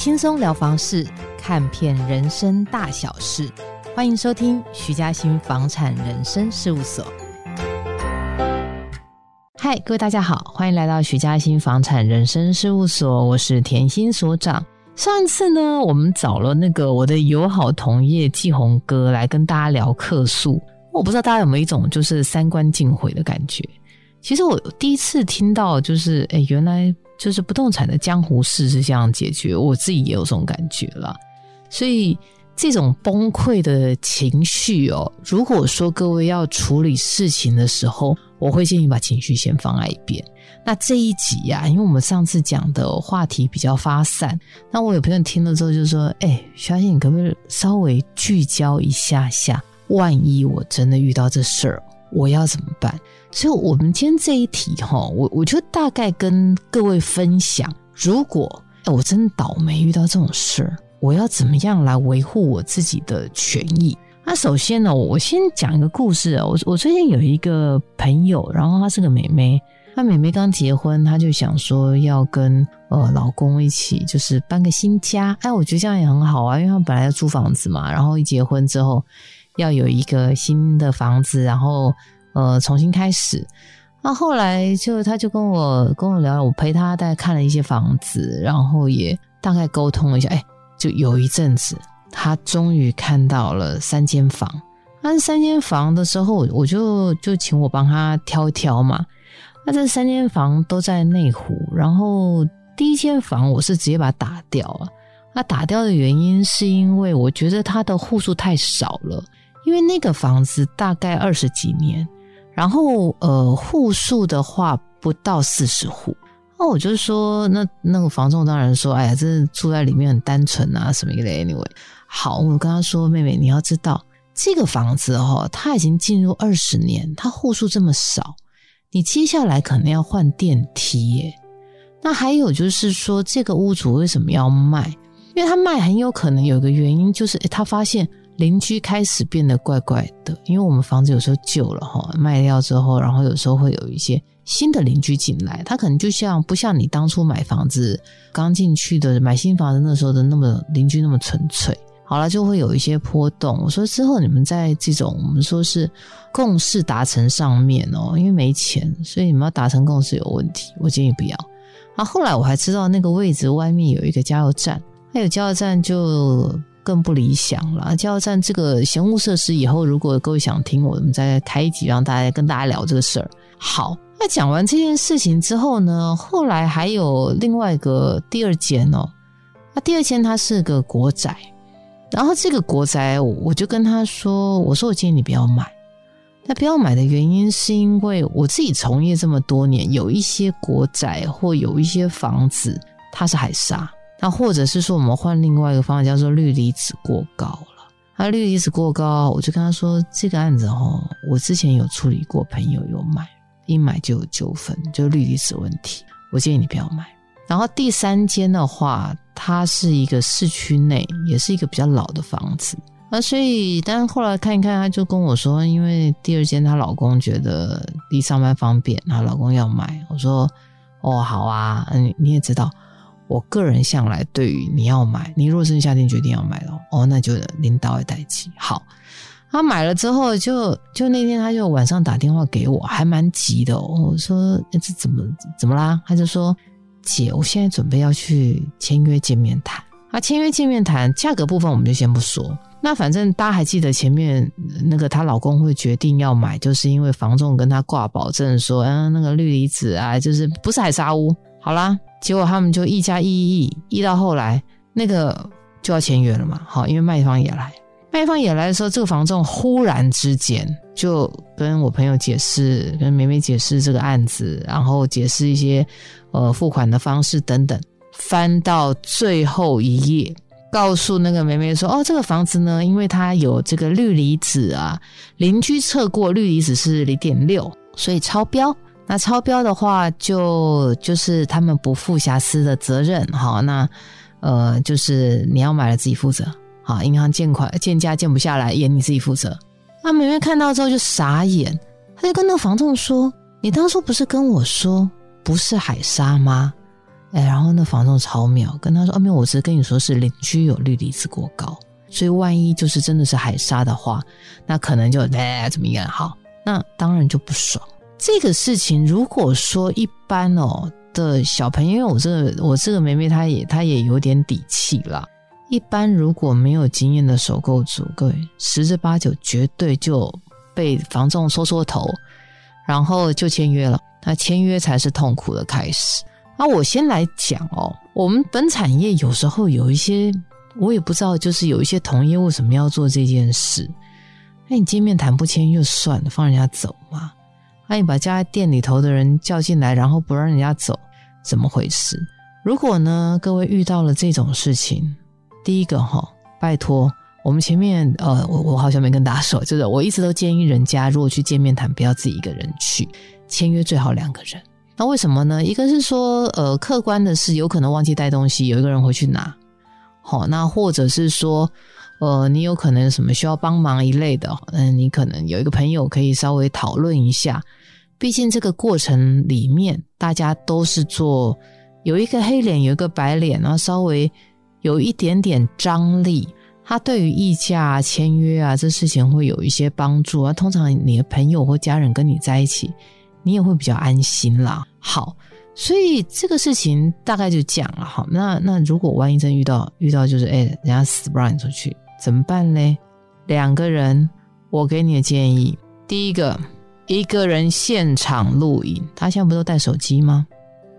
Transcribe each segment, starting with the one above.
轻松聊房事，看遍人生大小事，欢迎收听徐嘉欣房产人生事务所。嗨，各位大家好，欢迎来到徐嘉欣房产人生事务所，我是甜心所长。上次呢，我们找了那个我的友好同业季鸿哥来跟大家聊客诉，我不知道大家有没有一种就是三观尽毁的感觉。其实我第一次听到，就是哎，原来。就是不动产的江湖事是这样解决，我自己也有这种感觉了。所以这种崩溃的情绪哦，如果说各位要处理事情的时候，我会建议把情绪先放在一边。那这一集呀、啊，因为我们上次讲的话题比较发散，那我有朋友听了之后就说：“哎，徐嘉欣，你可不可以稍微聚焦一下下？万一我真的遇到这事儿，我要怎么办？”所以，我们今天这一题哈，我我就大概跟各位分享，如果我真倒霉遇到这种事儿，我要怎么样来维护我自己的权益？那首先呢，我先讲一个故事啊。我我最近有一个朋友，然后她是个妹妹，她妹妹刚结婚，她就想说要跟呃老公一起就是搬个新家。哎，我觉得这样也很好啊，因为她本来要租房子嘛，然后一结婚之后要有一个新的房子，然后。呃，重新开始。那后来就他就跟我跟我聊，我陪他大概看了一些房子，然后也大概沟通了一下。哎，就有一阵子，他终于看到了三间房。那三间房的时候，我就就请我帮他挑一挑嘛。那这三间房都在内湖，然后第一间房我是直接把它打掉了。那打掉的原因是因为我觉得它的户数太少了，因为那个房子大概二十几年。然后，呃，户数的话不到四十户，那我就说，那那个房仲当然说，哎呀，这住在里面很单纯啊，什么一类。Anyway，好，我跟他说，妹妹，你要知道，这个房子哦，它已经进入二十年，它户数这么少，你接下来可能要换电梯耶。那还有就是说，这个屋主为什么要卖？因为他卖很有可能有一个原因，就是他发现。邻居开始变得怪怪的，因为我们房子有时候旧了哈，卖掉之后，然后有时候会有一些新的邻居进来，他可能就像不像你当初买房子刚进去的买新房子那时候的那么邻居那么纯粹，好了就会有一些波动。我说之后你们在这种我们说是共识达成上面哦，因为没钱，所以你们要达成共识有问题，我建议不要。啊，后来我还知道那个位置外面有一个加油站，还有加油站就。更不理想了。加油站这个嫌恶设施，以后如果各位想听，我们再开一集，让大家跟大家聊这个事儿。好，那讲完这件事情之后呢，后来还有另外一个第二间哦。那第二间它是个国宅，然后这个国宅，我就跟他说：“我说我建议你不要买。那不要买的原因是因为我自己从业这么多年，有一些国宅或有一些房子，它是海沙。”那或者是说，我们换另外一个方法，叫做氯离子过高了。那氯离子过高，我就跟他说，这个案子哦，我之前有处理过，朋友有买，一买就有纠纷，就氯离子问题。我建议你不要买。然后第三间的话，它是一个市区内，也是一个比较老的房子。那所以，但后来看一看，他就跟我说，因为第二间她老公觉得离上班方便，她老公要买。我说，哦，好啊，嗯，你也知道。我个人向来对于你要买，你如果是夏天决定要买的哦，那就领导也带起。好，他买了之后就，就那天他就晚上打电话给我，还蛮急的。我说这怎么怎么啦？他就说姐，我现在准备要去签约见面谈。啊，签约见面谈价格部分我们就先不说。那反正大家还记得前面那个她老公会决定要买，就是因为房仲跟他挂保证说，嗯、那个氯离子啊，就是不是海沙屋。好啦。结果他们就一家一一一到后来那个就要签约了嘛，好，因为卖方也来，卖方也来的时候，这个房仲忽然之间就跟我朋友解释，跟梅梅解释这个案子，然后解释一些呃付款的方式等等，翻到最后一页，告诉那个梅梅说，哦，这个房子呢，因为它有这个氯离子啊，邻居测过氯离子是零点六，所以超标。那超标的话就，就是他们不负瑕疵的责任，好，那呃，就是你要买了自己负责，好，银行借款鉴价鉴不下来也你自己负责。那妹妹看到之后就傻眼，他就跟那个房仲说：“你当初不是跟我说不是海沙吗？哎，然后那房仲超妙，跟他说：“啊，没有，我只是跟你说是邻居有氯离子过高，所以万一就是真的是海沙的话，那可能就哎怎么样？好，那当然就不爽。这个事情如果说一般哦的小朋友，因为我这个我这个妹妹她也她也有点底气啦。一般如果没有经验的首购族，各位十之八九绝对就被房仲戳戳头，然后就签约了。那签约才是痛苦的开始。”那我先来讲哦，我们本产业有时候有一些，我也不知道，就是有一些同业为什么要做这件事？那你见面谈不签就算了，放人家走嘛？那你把家店里头的人叫进来，然后不让人家走，怎么回事？如果呢，各位遇到了这种事情，第一个哈，拜托，我们前面呃，我我好像没跟大家说，就是我一直都建议人家，如果去见面谈，不要自己一个人去，签约最好两个人。那为什么呢？一个是说，呃，客观的是有可能忘记带东西，有一个人回去拿。好，那或者是说，呃，你有可能什么需要帮忙一类的，嗯，你可能有一个朋友可以稍微讨论一下。毕竟这个过程里面，大家都是做有一个黑脸，有一个白脸，然后稍微有一点点张力，他对于议价啊、签约啊这事情会有一些帮助啊。通常你的朋友或家人跟你在一起。你也会比较安心啦。好，所以这个事情大概就讲了。好，那那如果万一真遇到遇到就是哎，人家死不让你出去，怎么办呢？两个人，我给你的建议，第一个，一个人现场录影，他现在不都带手机吗？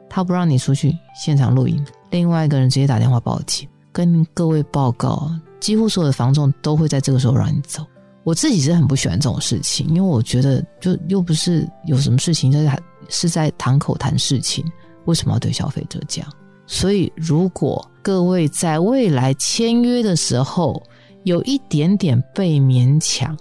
他不让你出去现场录影，另外一个人直接打电话报警，跟各位报告，几乎所有的房仲都会在这个时候让你走。我自己是很不喜欢这种事情，因为我觉得就又不是有什么事情在是在堂口谈事情，为什么要对消费者讲？所以，如果各位在未来签约的时候有一点点被勉强，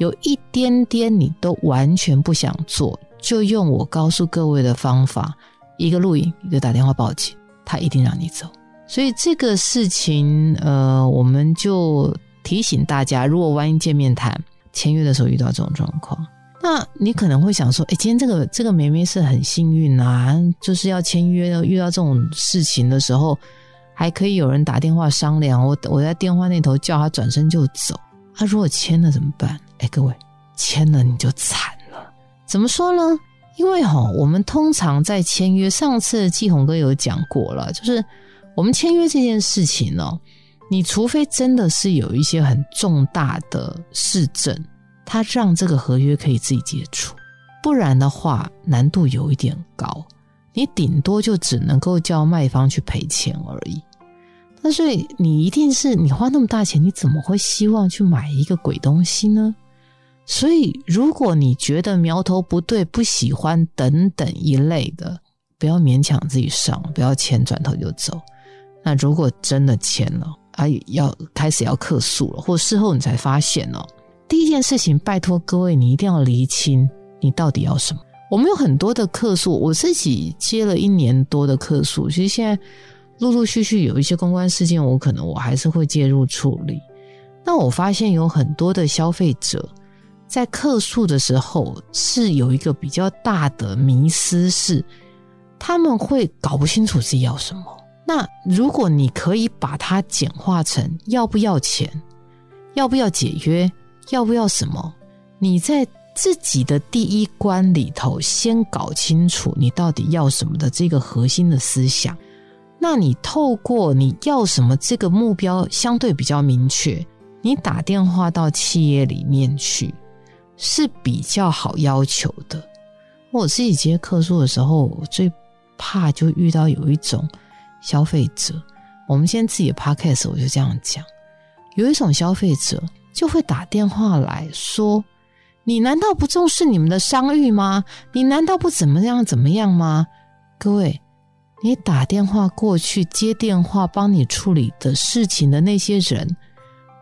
有一点点你都完全不想做，就用我告诉各位的方法：一个录影，一个打电话报警，他一定让你走。所以这个事情，呃，我们就。提醒大家，如果万一见面谈签约的时候遇到这种状况，那你可能会想说：“哎，今天这个这个妹妹是很幸运啊，就是要签约，遇到这种事情的时候，还可以有人打电话商量。我我在电话那头叫他转身就走。他如果签了怎么办？哎，各位，签了你就惨了。怎么说呢？因为哈，我们通常在签约，上次季红哥有讲过了，就是我们签约这件事情呢。你除非真的是有一些很重大的事证，他让这个合约可以自己解除，不然的话难度有一点高，你顶多就只能够叫卖方去赔钱而已。那所以你一定是你花那么大钱，你怎么会希望去买一个鬼东西呢？所以如果你觉得苗头不对、不喜欢等等一类的，不要勉强自己上，不要签转头就走。那如果真的签了，啊，要开始要客诉了，或事后你才发现哦。第一件事情，拜托各位，你一定要厘清你到底要什么。我们有很多的客诉，我自己接了一年多的客诉，其实现在陆陆续续有一些公关事件，我可能我还是会介入处理。那我发现有很多的消费者在客诉的时候是有一个比较大的迷思，是他们会搞不清楚自己要什么。那如果你可以把它简化成要不要钱，要不要解约，要不要什么？你在自己的第一关里头先搞清楚你到底要什么的这个核心的思想，那你透过你要什么这个目标相对比较明确，你打电话到企业里面去是比较好要求的。我自己接客诉的时候，我最怕就遇到有一种。消费者，我们现在自己的 podcast 我就这样讲，有一种消费者就会打电话来说：“你难道不重视你们的商誉吗？你难道不怎么样怎么样吗？”各位，你打电话过去接电话帮你处理的事情的那些人，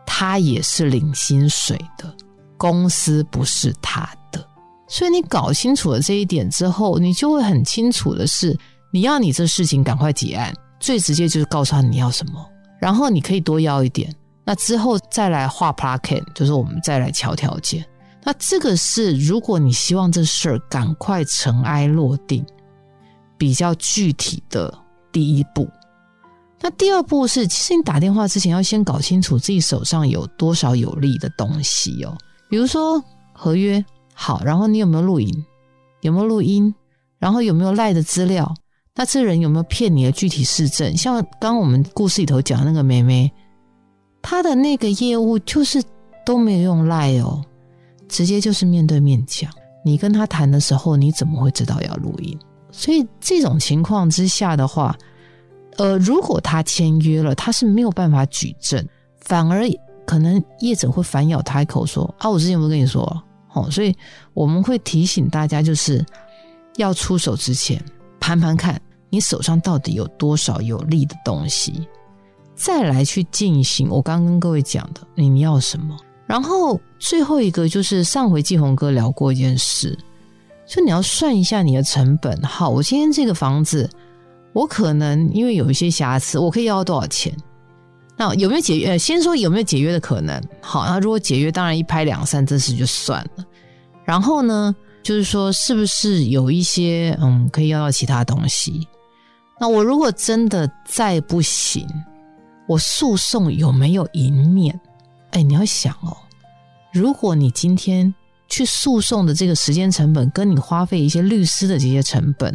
他也是领薪水的，公司不是他的。所以你搞清楚了这一点之后，你就会很清楚的是，你要你这事情赶快结案。最直接就是告诉他你要什么，然后你可以多要一点，那之后再来画 plan，就是我们再来乔条件。那这个是如果你希望这事儿赶快尘埃落定，比较具体的第一步。那第二步是，其实你打电话之前要先搞清楚自己手上有多少有利的东西哦，比如说合约好，然后你有没有录影，有没有录音，然后有没有赖的资料，那这人有没有骗你的具体事证？像刚我们故事里头讲那个妹妹，她的那个业务就是都没有用赖哦，直接就是面对面讲。你跟他谈的时候，你怎么会知道要录音？所以这种情况之下的话。呃，如果他签约了，他是没有办法举证，反而可能业者会反咬他一口说：“啊，我之前有没有跟你说？”哦，所以我们会提醒大家，就是要出手之前盘盘看你手上到底有多少有利的东西，再来去进行我刚刚跟各位讲的你要什么。然后最后一个就是上回季红哥聊过一件事，就你要算一下你的成本。好，我今天这个房子。我可能因为有一些瑕疵，我可以要多少钱？那有没有解约？先说有没有解约的可能？好，那如果解约，当然一拍两散，这事就算了。然后呢，就是说是不是有一些嗯可以要到其他东西？那我如果真的再不行，我诉讼有没有赢面？哎，你要想哦，如果你今天去诉讼的这个时间成本，跟你花费一些律师的这些成本。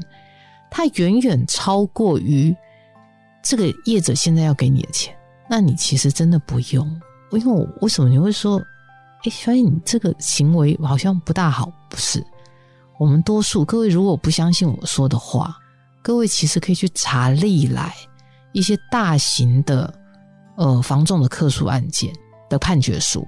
它远远超过于这个业者现在要给你的钱，那你其实真的不用。因为我为什么你会说，哎，发现你这个行为好像不大好？不是，我们多数各位如果不相信我说的话，各位其实可以去查历来一些大型的呃房仲的客诉案件的判决书，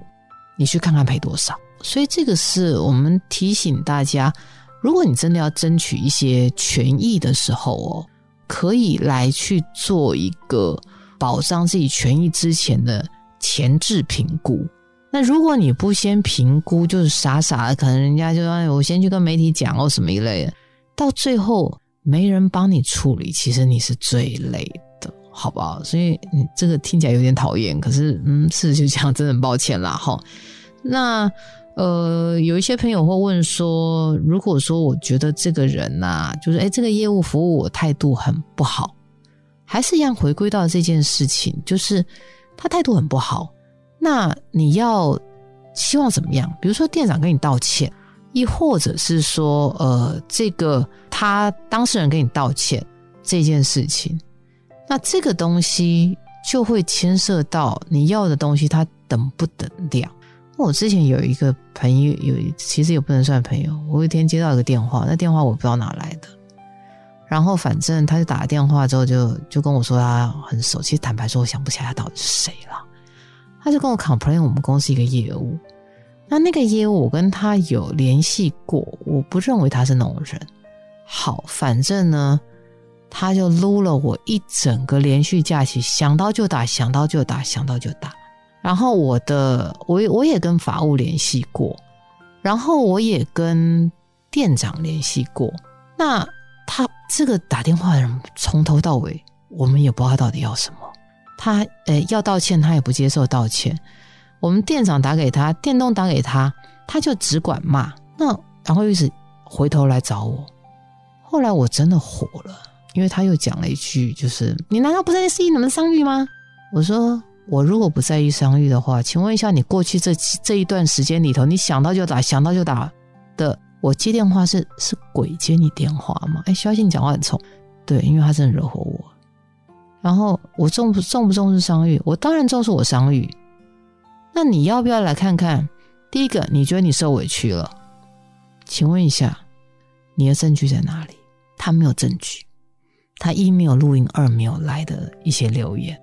你去看看赔多少。所以这个是我们提醒大家。如果你真的要争取一些权益的时候哦，可以来去做一个保障自己权益之前的前置评估。那如果你不先评估，就是傻傻的，可能人家就说我先去跟媒体讲哦什么一类的，到最后没人帮你处理，其实你是最累的，好不好？所以你这个听起来有点讨厌，可是嗯，事实就这样，真的很抱歉啦，哈。那。呃，有一些朋友会问说，如果说我觉得这个人呐、就是诶这个业务服务我态度很不好，还是一样回归到这件事情，就是他态度很不好，那你要希望怎么样？比如说店长跟你道歉，亦或者是说，呃，这个他当事人跟你道歉这件事情，那这个东西就会牵涉到你要的东西，它等不等量。我之前有一个朋友，有其实也不能算朋友。我有一天接到一个电话，那电话我不知道哪来的，然后反正他就打了电话之后就就跟我说他很熟。其实坦白说，我想不起来他到底是谁了。他就跟我 complain 我们公司一个业务，那那个业务我跟他有联系过，我不认为他是那种人。好，反正呢，他就撸了我一整个连续假期，想到就打，想到就打，想到就打。然后我的我我也跟法务联系过，然后我也跟店长联系过。那他这个打电话的人从头到尾，我们也不知道他到底要什么。他诶要道歉，他也不接受道歉。我们店长打给他，店东打给他，他就只管骂。那然后又是回头来找我。后来我真的火了，因为他又讲了一句，就是你难道不在意你们商誉吗？我说。我如果不在意商誉的话，请问一下，你过去这这一段时间里头，你想到就打，想到就打的，我接电话是是鬼接你电话吗？哎，肖信讲话很冲，对，因为他真的惹火我。然后我重不重不重视商誉？我当然重视我商誉。那你要不要来看看？第一个，你觉得你受委屈了？请问一下，你的证据在哪里？他没有证据，他一没有录音，二没有来的一些留言，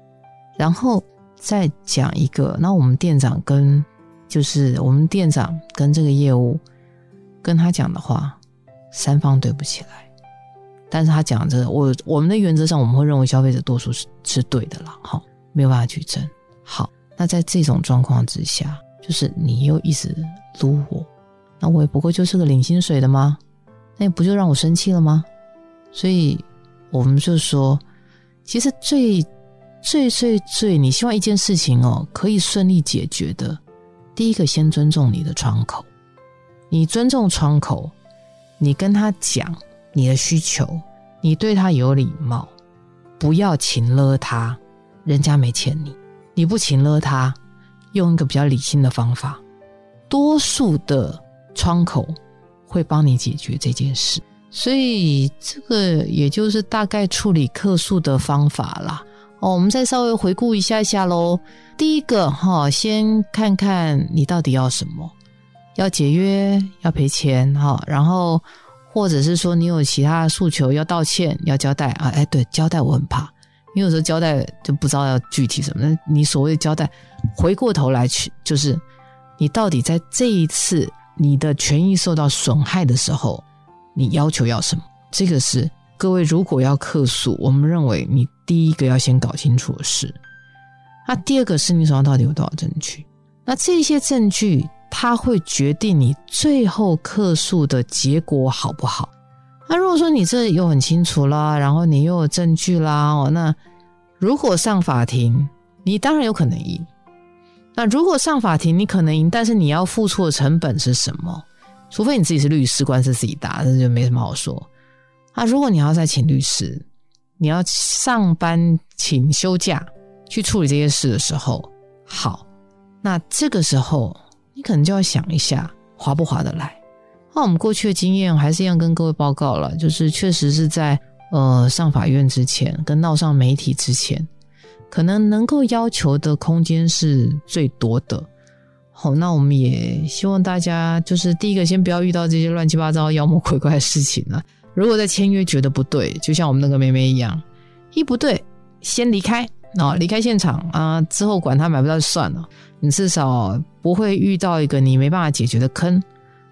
然后。再讲一个，那我们店长跟就是我们店长跟这个业务跟他讲的话，三方对不起来。但是他讲这，我我们的原则上我们会认为消费者多数是是对的了，哈，没有办法举证。好，那在这种状况之下，就是你又一直撸我，那我也不过就是个领薪水的吗？那也不就让我生气了吗？所以我们就说，其实最。最最最，你希望一件事情哦可以顺利解决的，第一个先尊重你的窗口，你尊重窗口，你跟他讲你的需求，你对他有礼貌，不要情勒他，人家没欠你，你不情勒他，用一个比较理性的方法，多数的窗口会帮你解决这件事。所以这个也就是大概处理客诉的方法啦。哦，我们再稍微回顾一下下喽。第一个哈，先看看你到底要什么，要解约，要赔钱哈，然后或者是说你有其他诉求，要道歉，要交代啊。哎，对，交代我很怕，因为有时候交代就不知道要具体什么。那你所谓交代，回过头来去，就是你到底在这一次你的权益受到损害的时候。你要求要什么？这个是各位如果要客诉，我们认为你第一个要先搞清楚的事。那第二个是你手上到底有多少证据？那这些证据它会决定你最后客诉的结果好不好？那如果说你这又很清楚啦，然后你又有证据啦，哦，那如果上法庭，你当然有可能赢。那如果上法庭，你可能赢，但是你要付出的成本是什么？除非你自己是律师，官司自己打，那就没什么好说。那，如果你要再请律师，你要上班请休假去处理这些事的时候，好，那这个时候你可能就要想一下，划不划得来？那我们过去的经验还是一样跟各位报告了，就是确实是在呃上法院之前，跟闹上媒体之前，可能能够要求的空间是最多的。好，那我们也希望大家就是第一个，先不要遇到这些乱七八糟、妖魔鬼怪的事情了。如果在签约觉得不对，就像我们那个妹妹一样，一不对先离开，那，离开现场啊，之后管他买不到就算了。你至少不会遇到一个你没办法解决的坑。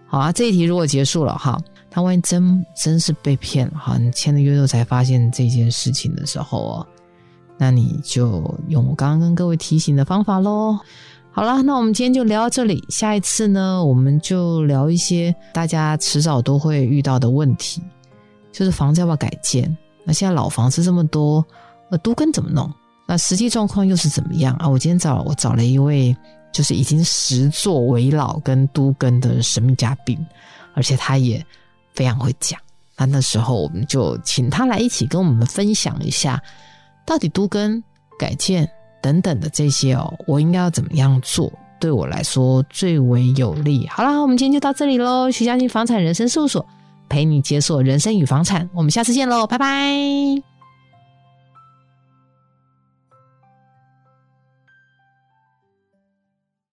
好啊，这一题如果结束了哈，他万一真真是被骗了哈，你签了约之后才发现这件事情的时候哦，那你就用我刚刚跟各位提醒的方法喽。好了，那我们今天就聊到这里。下一次呢，我们就聊一些大家迟早都会遇到的问题，就是房子要不要改建？那现在老房子这么多，呃，都跟怎么弄？那实际状况又是怎么样啊？我今天找我找了一位，就是已经实作危老跟都更的神秘嘉宾，而且他也非常会讲。那那时候我们就请他来一起跟我们分享一下，到底都更改建。等等的这些哦，我应该要怎么样做，对我来说最为有利？好啦，我们今天就到这里喽。徐嘉欣房产人生事务所陪你解锁人生与房产，我们下次见喽，拜拜。